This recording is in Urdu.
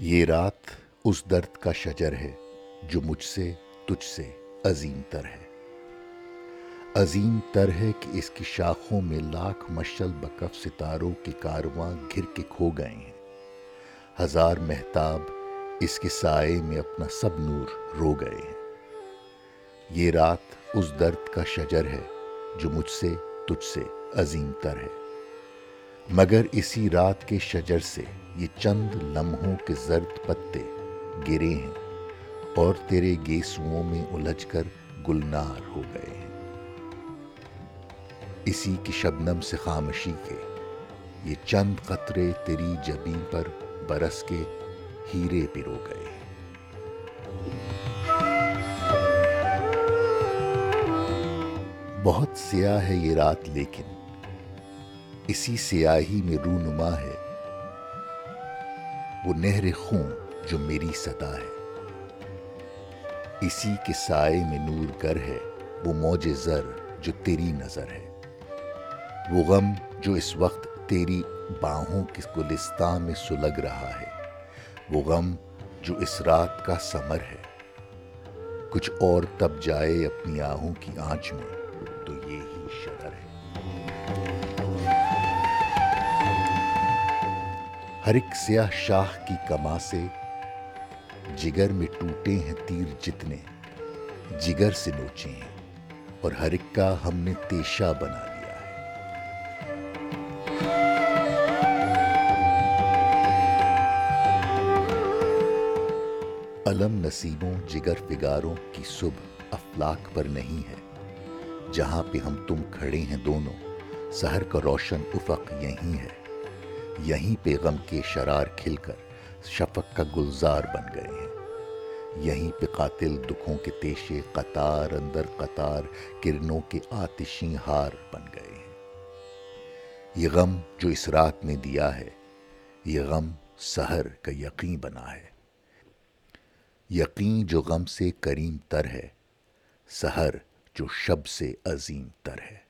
یہ رات اس درد کا شجر ہے جو مجھ سے، تجھ سے عظیم تر ہے۔ عظیم تر ہے کہ اس کی شاخوں میں لاکھ مشل بکف ستاروں کے کارواں گر کے کھو گئے ہیں۔ ہزار محتاب اس کے سائے میں اپنا سب نور رو گئے ہیں۔ یہ رات اس درد کا شجر ہے جو مجھ سے، تجھ سے عظیم تر ہے۔ مگر اسی رات کے شجر سے یہ چند لمحوں کے زرد پتے گرے ہیں اور تیرے گیسوؤں میں الجھ کر گلنار ہو گئے ہیں۔ اسی کی شبنم سے خامشی کے یہ چند قطرے تیری جبی پر برس کے ہیرے پرو گئے ہیں۔ بہت سیاہ ہے یہ رات لیکن اسی سیاہی میں رونما ہے۔ وہ نہر خون جو میری صدا ہے۔ اسی کے سائے میں نور گر ہے وہ موج زر جو تیری نظر ہے۔ وہ غم جو اس وقت تیری باہوں کے گلستان میں سلگ رہا ہے۔ وہ غم جو اس رات کا سمر ہے۔ کچھ اور تب جائے اپنی آہوں کی آنچ میں تو یہ ہی شرر ہے۔ ہر ایک سیاہ شاہ کی کما سے جگر میں ٹوٹے ہیں تیر جتنے، جگر سے نوچے ہیں، اور ہر ایک کا ہم نے تیشا بنا لیا ہے۔ علم نصیبوں، جگر فگاروں کی صبح افلاق پر نہیں ہے، جہاں پہ ہم تم کھڑے ہیں دونوں سہر کا روشن افق یہیں ہے۔ یہیں پہ غم کے شرار کھل کر شفق کا گلزار بن گئے ہیں۔ یہیں پہ قاتل دکھوں کے تیشے قطار اندر قطار کرنوں کے آتشی ہار بن گئے ہیں۔ یہ غم جو اس رات نے دیا ہے، یہ غم سہر کا یقین بنا ہے۔ یقین جو غم سے کریم تر ہے سہر جو شب سے عظیم تر ہے۔